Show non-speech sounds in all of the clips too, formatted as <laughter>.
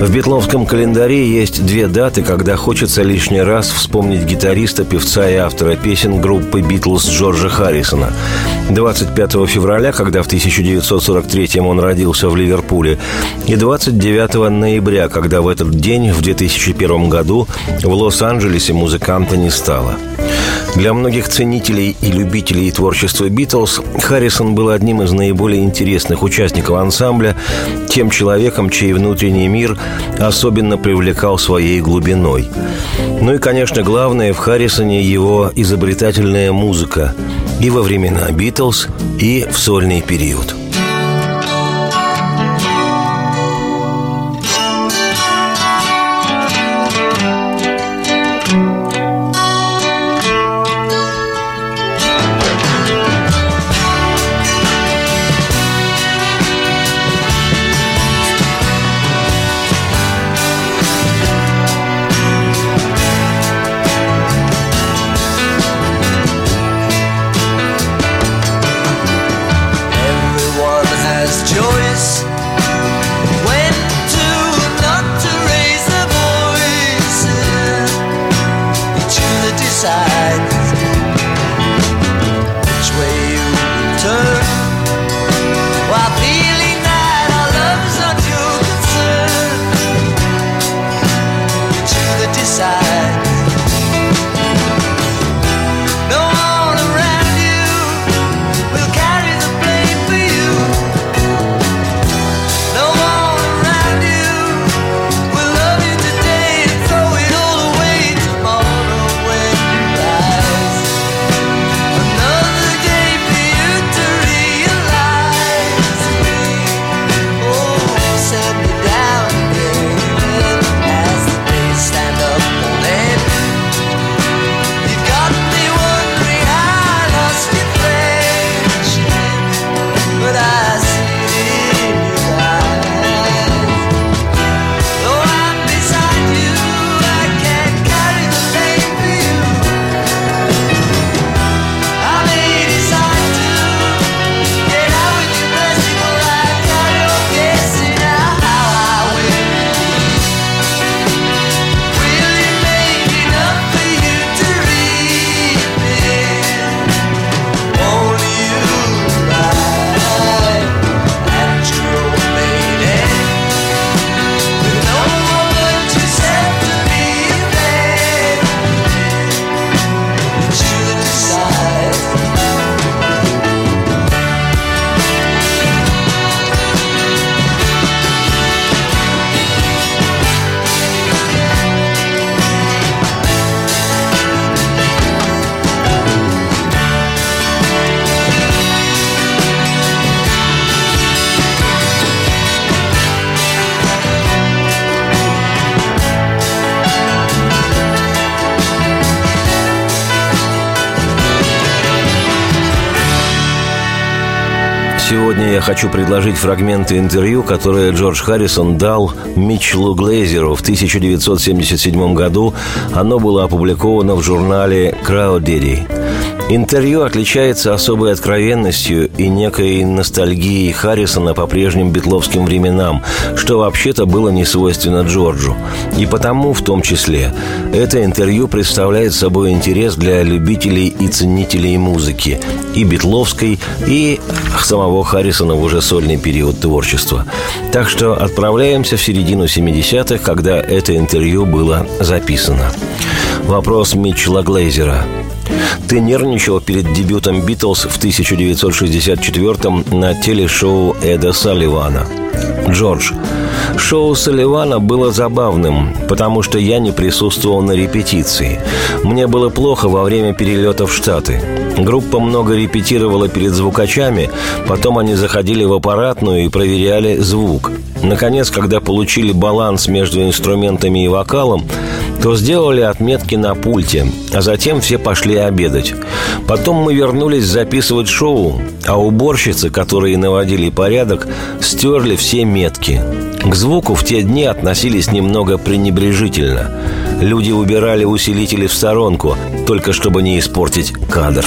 В битловском календаре есть две даты, когда хочется лишний раз вспомнить гитариста, певца и автора песен группы «Битлз» Джорджа Харрисона. 25 февраля, когда в 1943 он родился в Ливерпуле, и 29 ноября, когда в этот день, в 2001 году, в Лос-Анджелесе музыканта не стало – для многих ценителей и любителей творчества «Битлз» Харрисон был одним из наиболее интересных участников ансамбля, тем человеком, чей внутренний мир особенно привлекал своей глубиной. Ну и, конечно, главное в Харрисоне его изобретательная музыка и во времена «Битлз», и в сольный период – хочу предложить фрагменты интервью, которое Джордж Харрисон дал Митчеллу Глейзеру в 1977 году. Оно было опубликовано в журнале «Crowd Daddy». Интервью отличается особой откровенностью и некой ностальгией Харрисона по прежним битловским временам, что вообще-то было не свойственно Джорджу. И потому, в том числе, это интервью представляет собой интерес для любителей и ценителей музыки, и битловской, и самого Харрисона в уже сольный период творчества. Так что отправляемся в середину 70-х, когда это интервью было записано. Вопрос Митчелла Глейзера – ты нервничал перед дебютом «Битлз» в 1964-м на телешоу Эда Салливана. Джордж, шоу Салливана было забавным, потому что я не присутствовал на репетиции. Мне было плохо во время перелета в Штаты. Группа много репетировала перед звукачами, потом они заходили в аппаратную и проверяли звук. Наконец, когда получили баланс между инструментами и вокалом, то сделали отметки на пульте, а затем все пошли обедать. Потом мы вернулись записывать шоу, а уборщицы, которые наводили порядок, стерли все метки. К звуку в те дни относились немного пренебрежительно. Люди убирали усилители в сторонку, только чтобы не испортить кадр.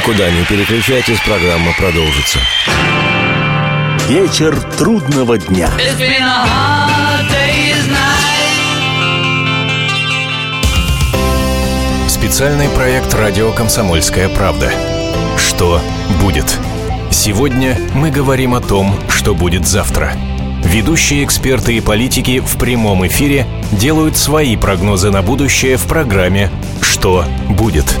Никуда не переключайтесь, программа продолжится. Вечер трудного дня. Специальный проект «Радио Комсомольская правда». Что будет? Сегодня мы говорим о том, что будет завтра. Ведущие эксперты и политики в прямом эфире делают свои прогнозы на будущее в программе «Что будет?».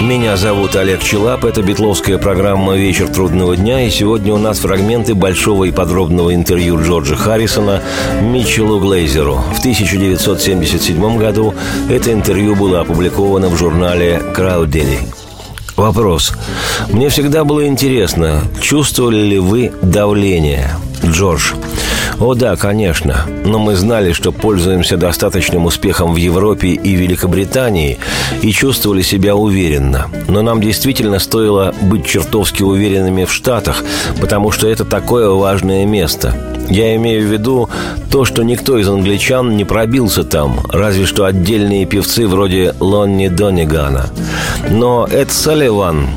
Меня зовут Олег Челап, это битловская программа «Вечер трудного дня», и сегодня у нас фрагменты большого и подробного интервью Джорджа Харрисона Митчеллу Глейзеру. В 1977 году это интервью было опубликовано в журнале «Crowd Daily». Вопрос. Мне всегда было интересно, чувствовали ли вы давление? Джордж. О да, конечно. Но мы знали, что пользуемся достаточным успехом в Европе и Великобритании и чувствовали себя уверенно. Но нам действительно стоило быть чертовски уверенными в Штатах, потому что это такое важное место. Я имею в виду то, что никто из англичан не пробился там, разве что отдельные певцы вроде Лонни Донигана. Но Эд Салливан,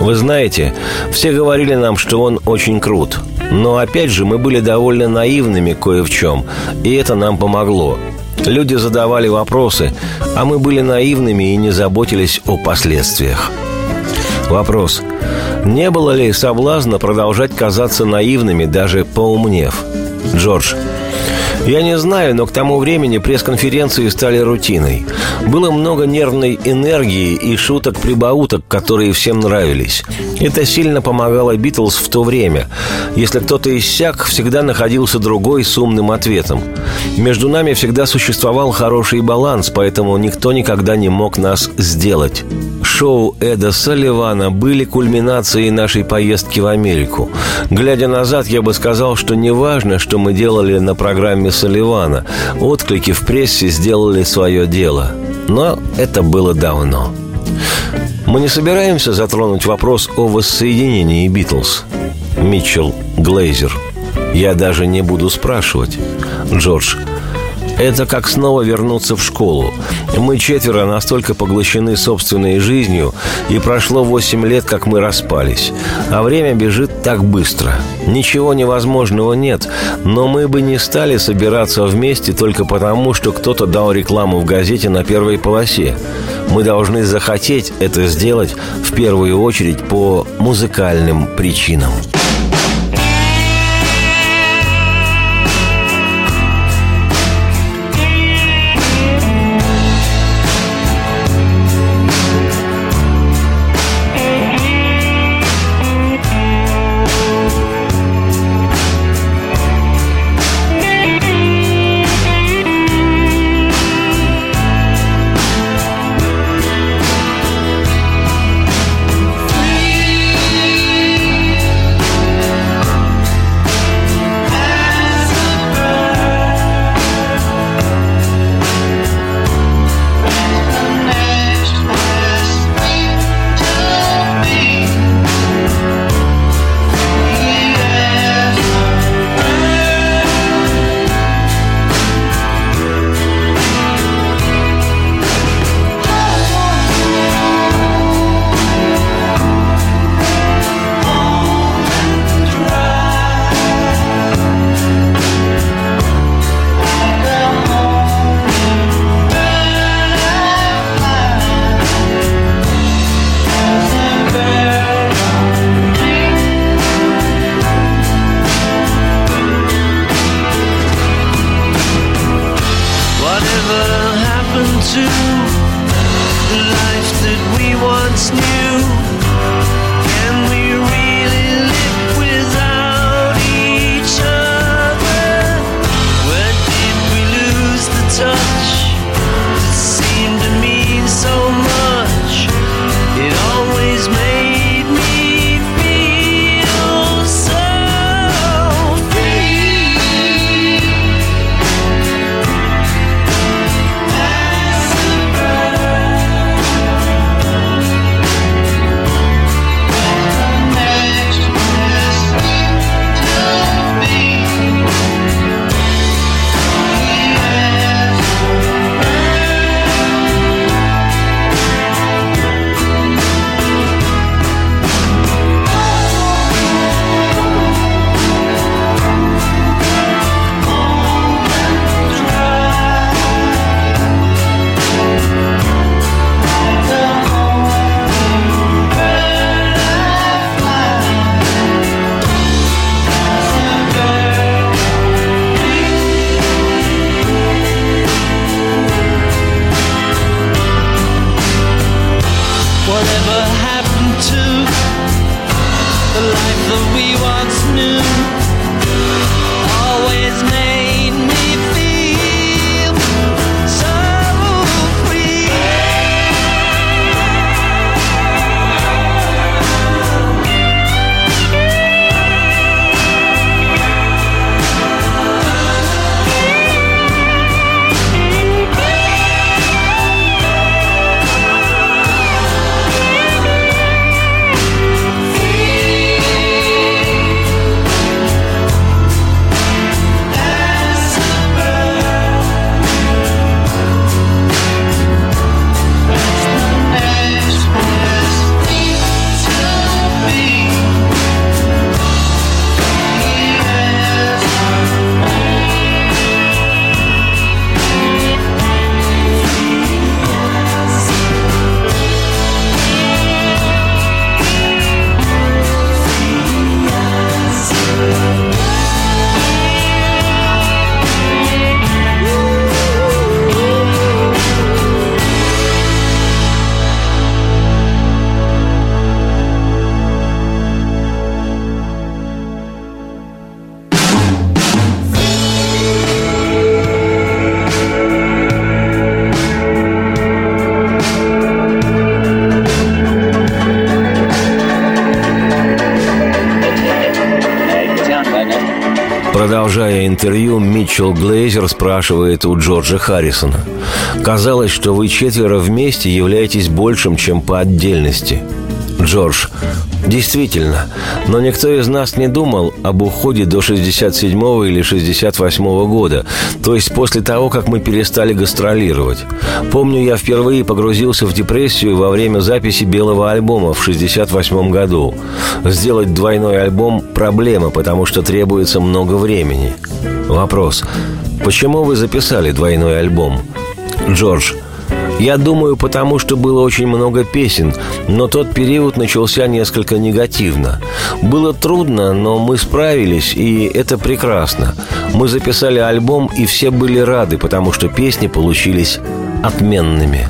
вы знаете, все говорили нам, что он очень крут. Но опять же, мы были довольно наивными кое в чем, и это нам помогло. Люди задавали вопросы, а мы были наивными и не заботились о последствиях. Вопрос. Не было ли соблазна продолжать казаться наивными, даже поумнев? Джордж. Я не знаю, но к тому времени пресс-конференции стали рутиной. Было много нервной энергии и шуток-прибауток, которые всем нравились. Это сильно помогало Битлз в то время. Если кто-то иссяк, всегда находился другой с умным ответом. Между нами всегда существовал хороший баланс, поэтому никто никогда не мог нас сделать. Шоу Эда Салливана были кульминацией нашей поездки в Америку. Глядя назад, я бы сказал, что не важно, что мы делали на программе Салливана. Отклики в прессе сделали свое дело. Но это было давно. Мы не собираемся затронуть вопрос о воссоединении Битлз. Митчелл Глейзер. Я даже не буду спрашивать. Джордж это как снова вернуться в школу. Мы четверо настолько поглощены собственной жизнью, и прошло восемь лет, как мы распались. А время бежит так быстро. Ничего невозможного нет, но мы бы не стали собираться вместе только потому, что кто-то дал рекламу в газете на первой полосе. Мы должны захотеть это сделать в первую очередь по музыкальным причинам. Глейзер спрашивает у Джорджа Харрисона. «Казалось, что вы четверо вместе являетесь большим, чем по отдельности». Джордж, Действительно, но никто из нас не думал об уходе до 67 или 68 года, то есть после того, как мы перестали гастролировать. Помню, я впервые погрузился в депрессию во время записи белого альбома в 68 году. Сделать двойной альбом – проблема, потому что требуется много времени. Вопрос. Почему вы записали двойной альбом? Джордж – я думаю, потому что было очень много песен, но тот период начался несколько негативно. Было трудно, но мы справились, и это прекрасно. Мы записали альбом, и все были рады, потому что песни получились отменными.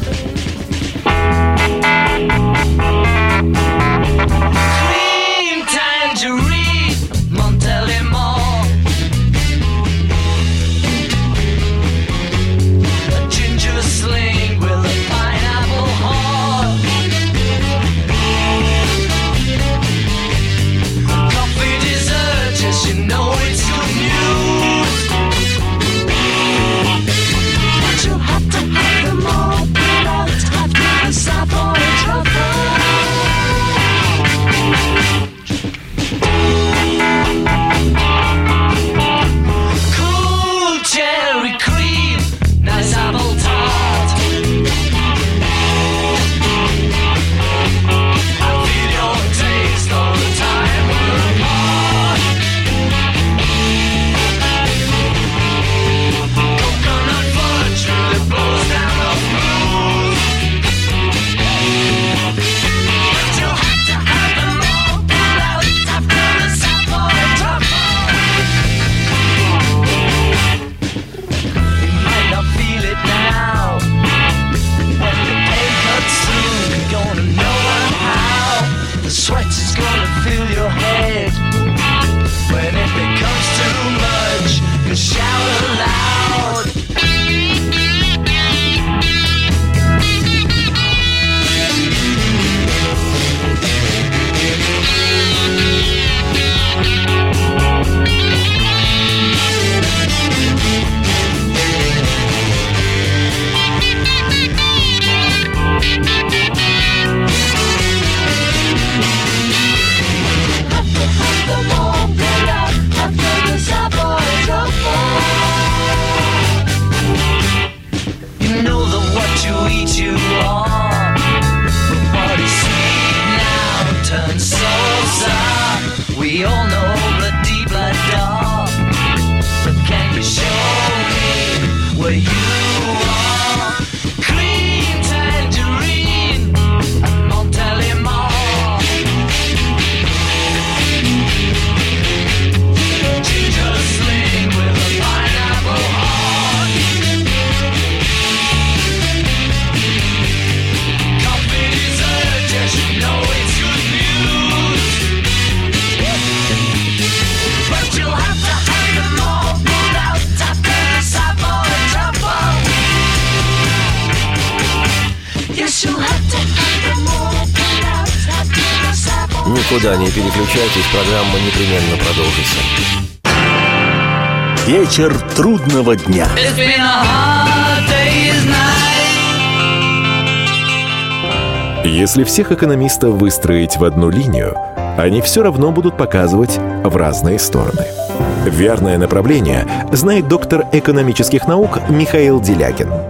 Никуда не переключайтесь, программа непременно продолжится. Вечер трудного дня. Если всех экономистов выстроить в одну линию, они все равно будут показывать в разные стороны. Верное направление знает доктор экономических наук Михаил Делякин –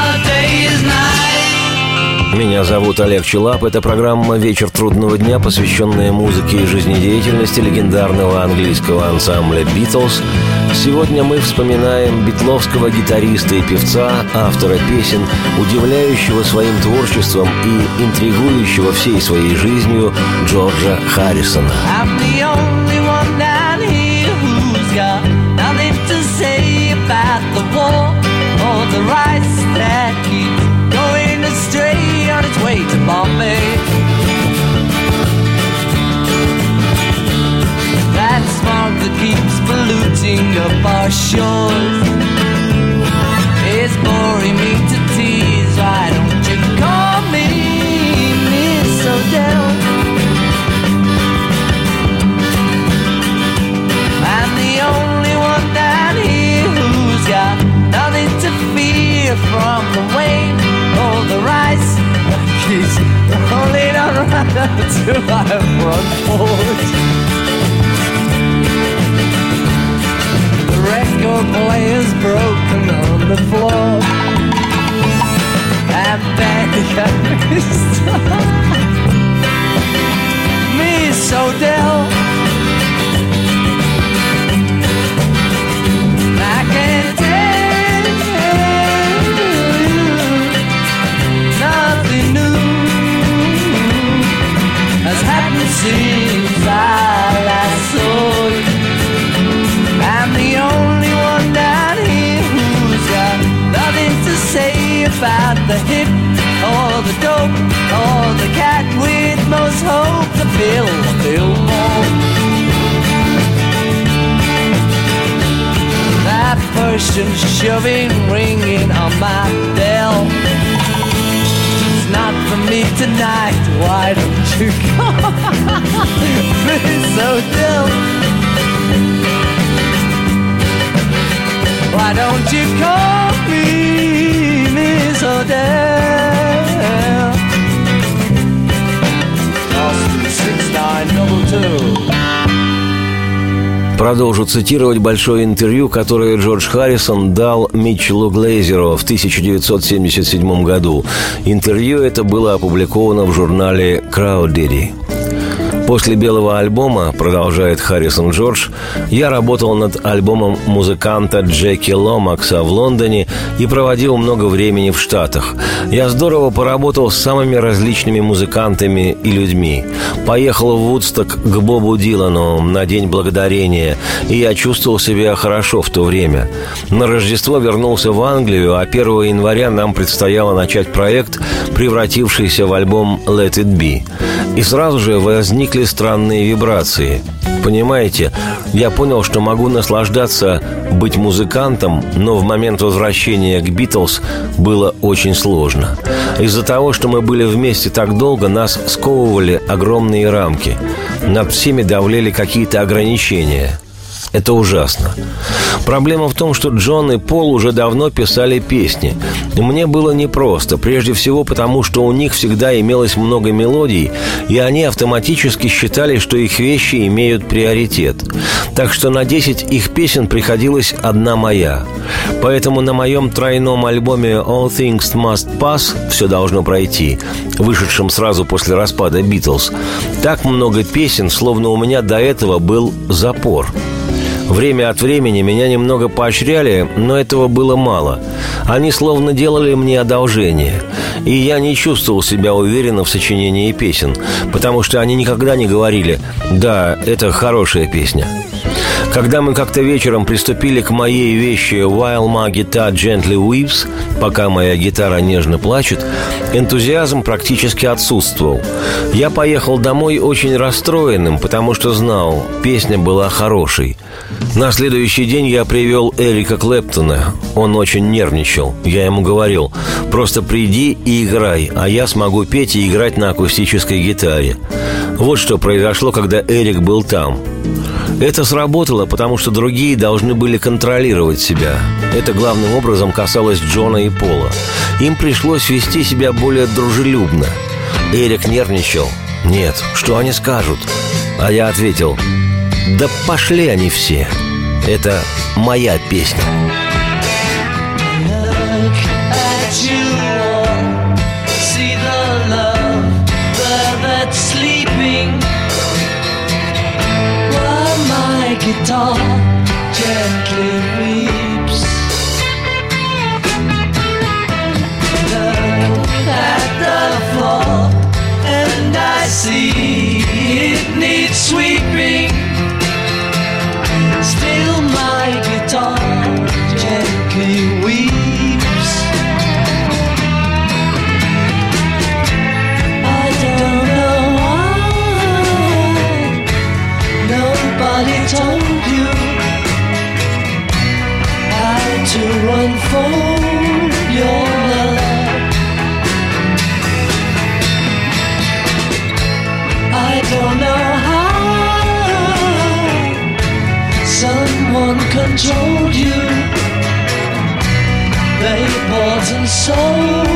Меня зовут Олег Челап. Это программа «Вечер трудного дня», посвященная музыке и жизнедеятельности легендарного английского ансамбля «Битлз». Сегодня мы вспоминаем битловского гитариста и певца, автора песен, удивляющего своим творчеством и интригующего всей своей жизнью Джорджа Харрисона. The rice that keeps going astray on its way to Bombay. That smog that keeps polluting up our shores is boring me to tears. Why don't you call me Miss Odell? feel from the wave all the rice. He's rolling around until I run forward. The record player's broken on the floor. I beg you, Me Miss Odell. Persian shoving ringing on my bell. It's not for me tonight. Why don't you come? <laughs> Miss Odell? Oh, Why don't you call me Miss Odell? Austin 6922. Продолжу цитировать большое интервью, которое Джордж Харрисон дал Митчеллу Глейзеру в 1977 году. Интервью это было опубликовано в журнале «Краудири». После белого альбома, продолжает Харрисон Джордж, я работал над альбомом музыканта Джеки Ломакса в Лондоне и проводил много времени в Штатах. Я здорово поработал с самыми различными музыкантами и людьми. Поехал в Вудсток к Бобу Дилану на День Благодарения, и я чувствовал себя хорошо в то время. На Рождество вернулся в Англию, а 1 января нам предстояло начать проект, превратившийся в альбом «Let It Be». И сразу же возникли странные вибрации. Понимаете, я понял, что могу наслаждаться быть музыкантом, но в момент возвращения к «Битлз» было очень сложно. Из-за того, что мы были вместе так долго, нас сковывали огромные рамки. Над всеми давлели какие-то ограничения – это ужасно. Проблема в том, что Джон и Пол уже давно писали песни. Мне было непросто, прежде всего потому, что у них всегда имелось много мелодий, и они автоматически считали, что их вещи имеют приоритет. Так что на 10 их песен приходилась одна моя. Поэтому на моем тройном альбоме «All Things Must Pass» «Все должно пройти», вышедшем сразу после распада «Битлз», так много песен, словно у меня до этого был запор – Время от времени меня немного поощряли, но этого было мало. Они словно делали мне одолжение. И я не чувствовал себя уверенно в сочинении песен, потому что они никогда не говорили «Да, это хорошая песня». Когда мы как-то вечером приступили к моей вещи «While my guitar gently weeps», пока моя гитара нежно плачет, энтузиазм практически отсутствовал. Я поехал домой очень расстроенным, потому что знал, песня была хорошей. На следующий день я привел Эрика Клэптона. Он очень нервничал. Я ему говорил, просто приди и играй, а я смогу петь и играть на акустической гитаре. Вот что произошло, когда Эрик был там. Это сработало, потому что другие должны были контролировать себя. Это главным образом касалось Джона и Пола. Им пришлось вести себя более дружелюбно. Эрик нервничал. «Нет, что они скажут?» А я ответил, «Да пошли они все. Это моя песня». 어. Controlled you. They bought and sold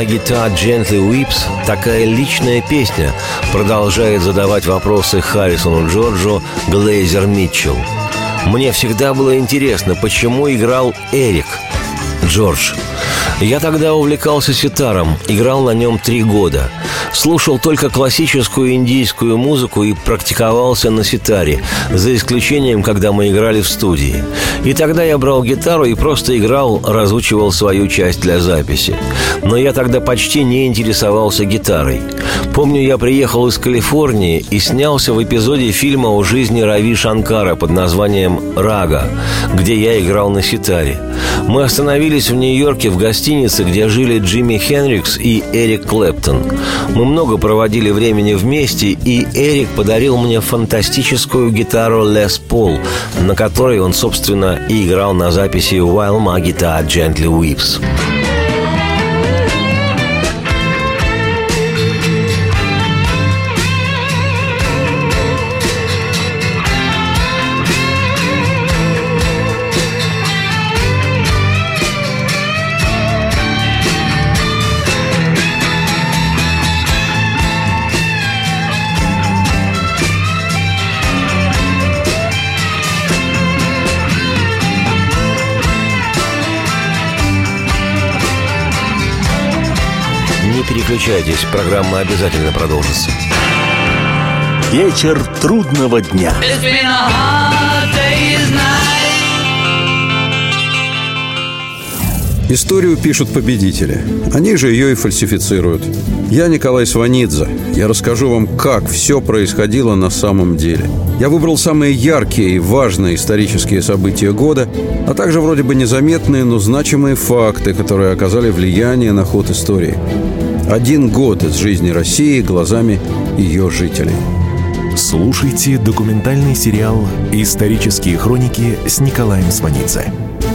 My Guitar Gently Weeps – такая личная песня, продолжает задавать вопросы Харрисону Джорджу Глейзер Митчелл. Мне всегда было интересно, почему играл Эрик. Джордж. Я тогда увлекался ситаром, играл на нем три года. Слушал только классическую индийскую музыку и практиковался на ситаре, за исключением, когда мы играли в студии. И тогда я брал гитару и просто играл, разучивал свою часть для записи. Но я тогда почти не интересовался гитарой. Помню, я приехал из Калифорнии и снялся в эпизоде фильма о жизни Рави Шанкара под названием «Рага», где я играл на ситаре. Мы остановились в Нью-Йорке в гостинице, где жили Джимми Хенрикс и Эрик Клэптон. Мы много проводили времени вместе, и Эрик подарил мне фантастическую гитару Les Paul, на которой он, собственно, и играл на записи «While My Guitar Gently Weeps». Переключайтесь, программа обязательно продолжится. Вечер трудного дня. It's been a hard day's night. Историю пишут победители. Они же ее и фальсифицируют. Я Николай Сванидзе. Я расскажу вам, как все происходило на самом деле. Я выбрал самые яркие и важные исторические события года, а также вроде бы незаметные, но значимые факты, которые оказали влияние на ход истории. Один год из жизни России глазами ее жителей. Слушайте документальный сериал «Исторические хроники» с Николаем Сванидзе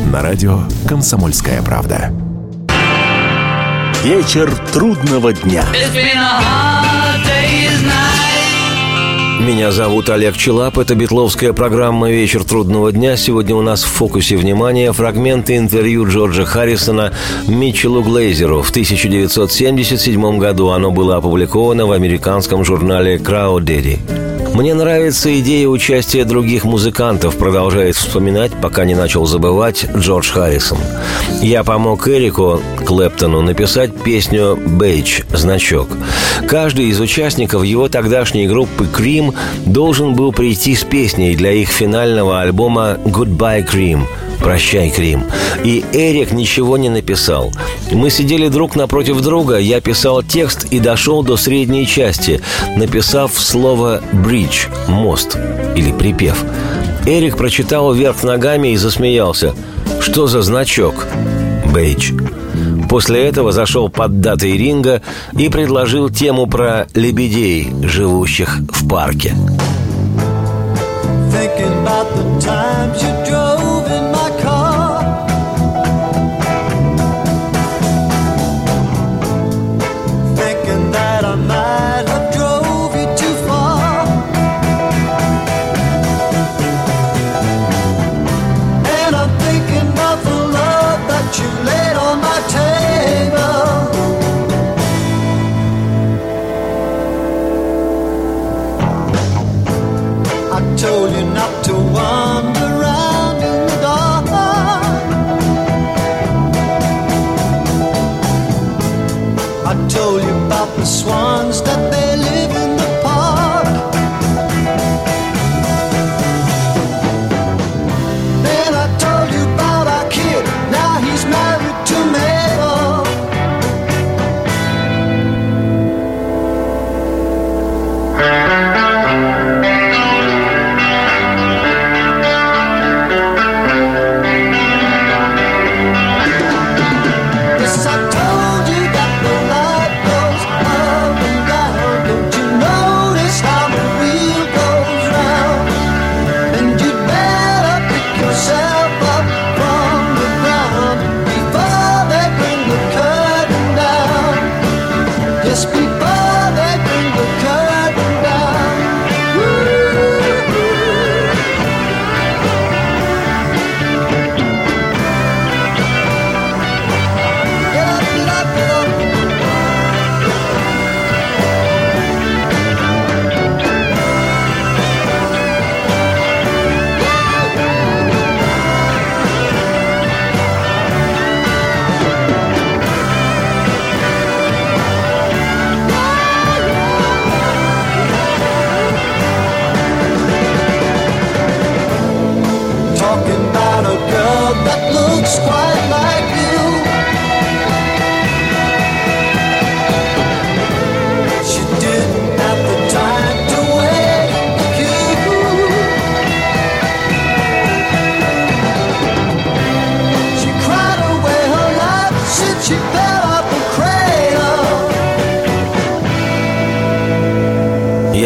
на радио «Комсомольская правда». Вечер трудного дня. Меня зовут Олег Челап. Это битловская программа «Вечер трудного дня». Сегодня у нас в фокусе внимания фрагменты интервью Джорджа Харрисона Митчеллу Глейзеру. В 1977 году оно было опубликовано в американском журнале «Crowd Daddy». Мне нравится идея участия других музыкантов, продолжает вспоминать, пока не начал забывать Джордж Харрисон. Я помог Эрику Клэптону написать песню «Бейдж» – «Значок». Каждый из участников его тогдашней группы «Крим» должен был прийти с песней для их финального альбома «Goodbye, Cream», «Прощай, Крим». И Эрик ничего не написал. Мы сидели друг напротив друга, я писал текст и дошел до средней части, написав слово «бридж» – «мост» или «припев». Эрик прочитал вверх ногами и засмеялся. «Что за значок?» «Бейдж». После этого зашел под датой ринга и предложил тему про лебедей, живущих в парке. Thinking about the times you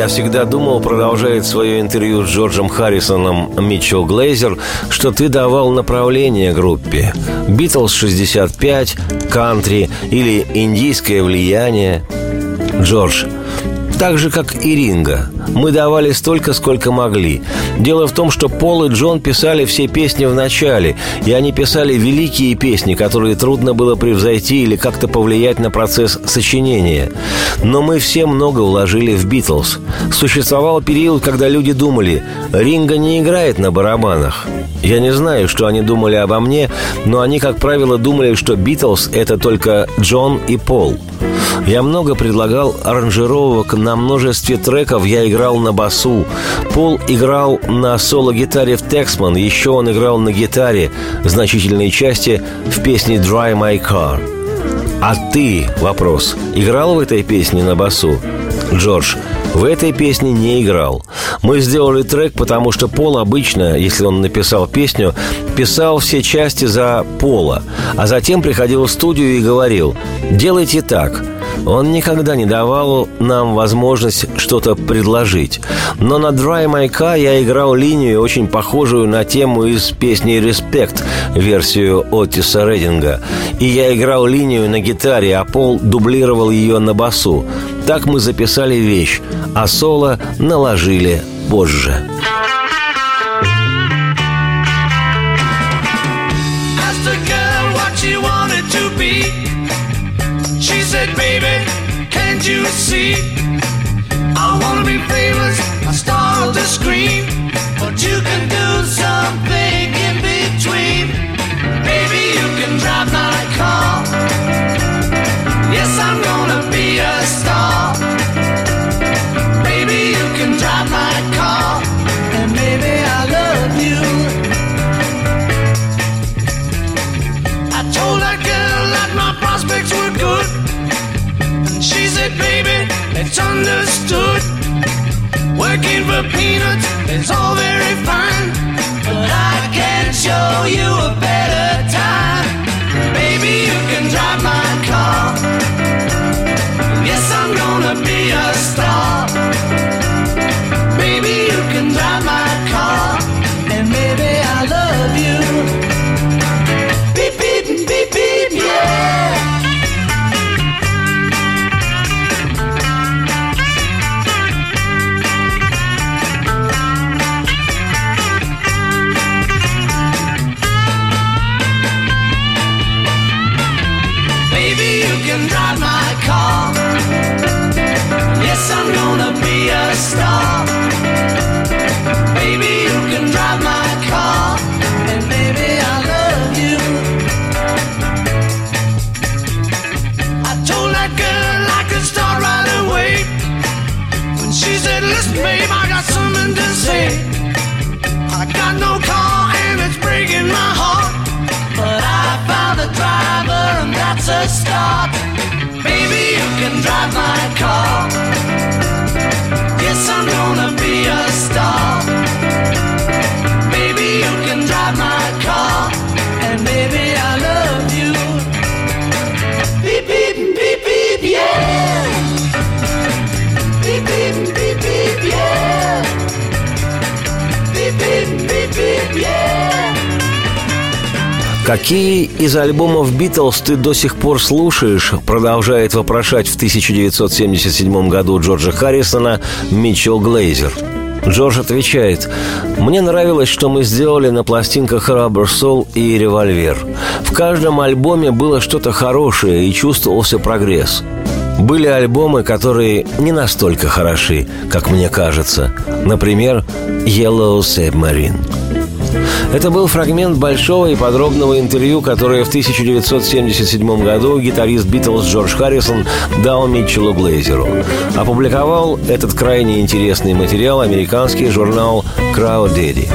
всегда думал, продолжает свое интервью с Джорджем Харрисоном Митчелл Глейзер, что ты давал направление группе. Битлз 65, кантри или индийское влияние. Джордж, так же, как и Ринга. Мы давали столько, сколько могли. Дело в том, что Пол и Джон писали все песни в начале, и они писали великие песни, которые трудно было превзойти или как-то повлиять на процесс сочинения. Но мы все много вложили в «Битлз». Существовал период, когда люди думали, Ринга не играет на барабанах. Я не знаю, что они думали обо мне, но они, как правило, думали, что «Битлз» — это только Джон и Пол. Я много предлагал аранжировок на на множестве треков я играл на басу. Пол играл на соло-гитаре в «Тексман», еще он играл на гитаре значительные части в песне «Dry My Car». А ты, вопрос, играл в этой песне на басу? Джордж, в этой песне не играл. Мы сделали трек, потому что Пол обычно, если он написал песню, писал все части за Пола, а затем приходил в студию и говорил «Делайте так». Он никогда не давал нам возможность что-то предложить. Но на Dry My Car я играл линию, очень похожую на тему из песни «Респект», версию Отиса Рединга. И я играл линию на гитаре, а Пол дублировал ее на басу. Так мы записали вещь, а соло наложили позже. You see? I wanna be famous, a star of the it's understood. Working for peanuts is all very fine. But I can show you a better Какие из альбомов Битлз ты до сих пор слушаешь? Продолжает вопрошать в 1977 году Джорджа Харрисона Митчелл Глейзер. Джордж отвечает, «Мне нравилось, что мы сделали на пластинках Rubber Soul и Револьвер. В каждом альбоме было что-то хорошее и чувствовался прогресс. Были альбомы, которые не настолько хороши, как мне кажется. Например, Yellow Submarine. Это был фрагмент большого и подробного интервью, которое в 1977 году гитарист Битлз Джордж Харрисон дал Митчеллу Глейзеру. Опубликовал этот крайне интересный материал американский журнал Crowd Daddy.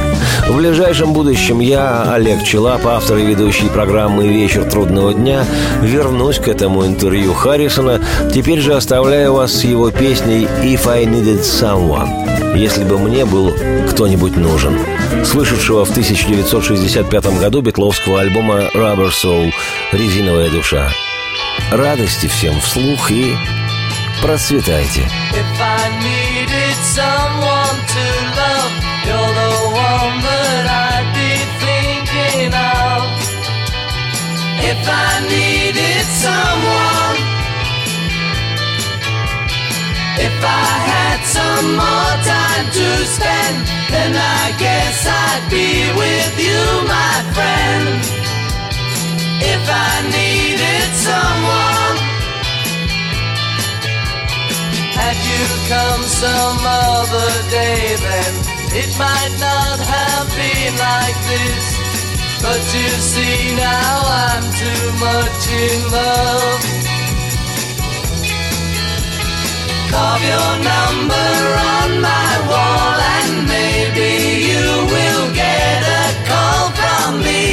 В ближайшем будущем я, Олег Челап, автор и ведущий программы «Вечер трудного дня», вернусь к этому интервью Харрисона. Теперь же оставляю вас с его песней «If I Needed Someone» если бы мне был кто-нибудь нужен, слышавшего в 1965 году битловского альбома Rubber Soul «Резиновая душа». Радости всем вслух и процветайте. If I some more time to spend, then I guess I'd be with you, my friend. If I needed someone. Had you come some other day then It might not have been like this But you see now I'm too much in love Carve your number on my wall, and maybe you will get a call from me.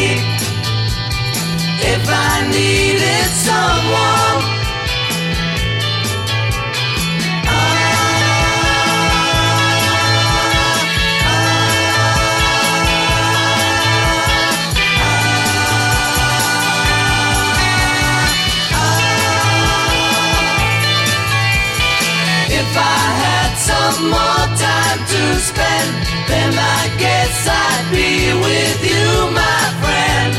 If I needed someone. More time to spend, then I guess I'd be with you, my friend.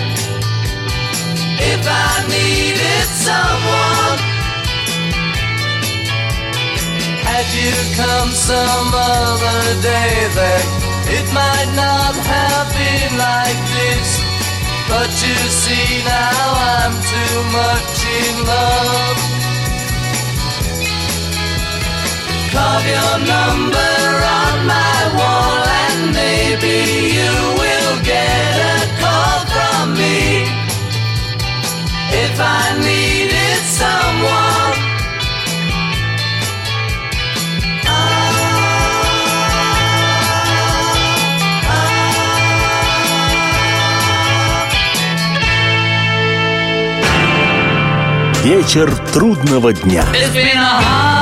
If I needed someone, had you come some other day, then it might not have been like this. But you see now I'm too much in love. Carve your number on my wall and maybe you will get a call from me. If I needed someone. Вечер трудного дня. It's been a hard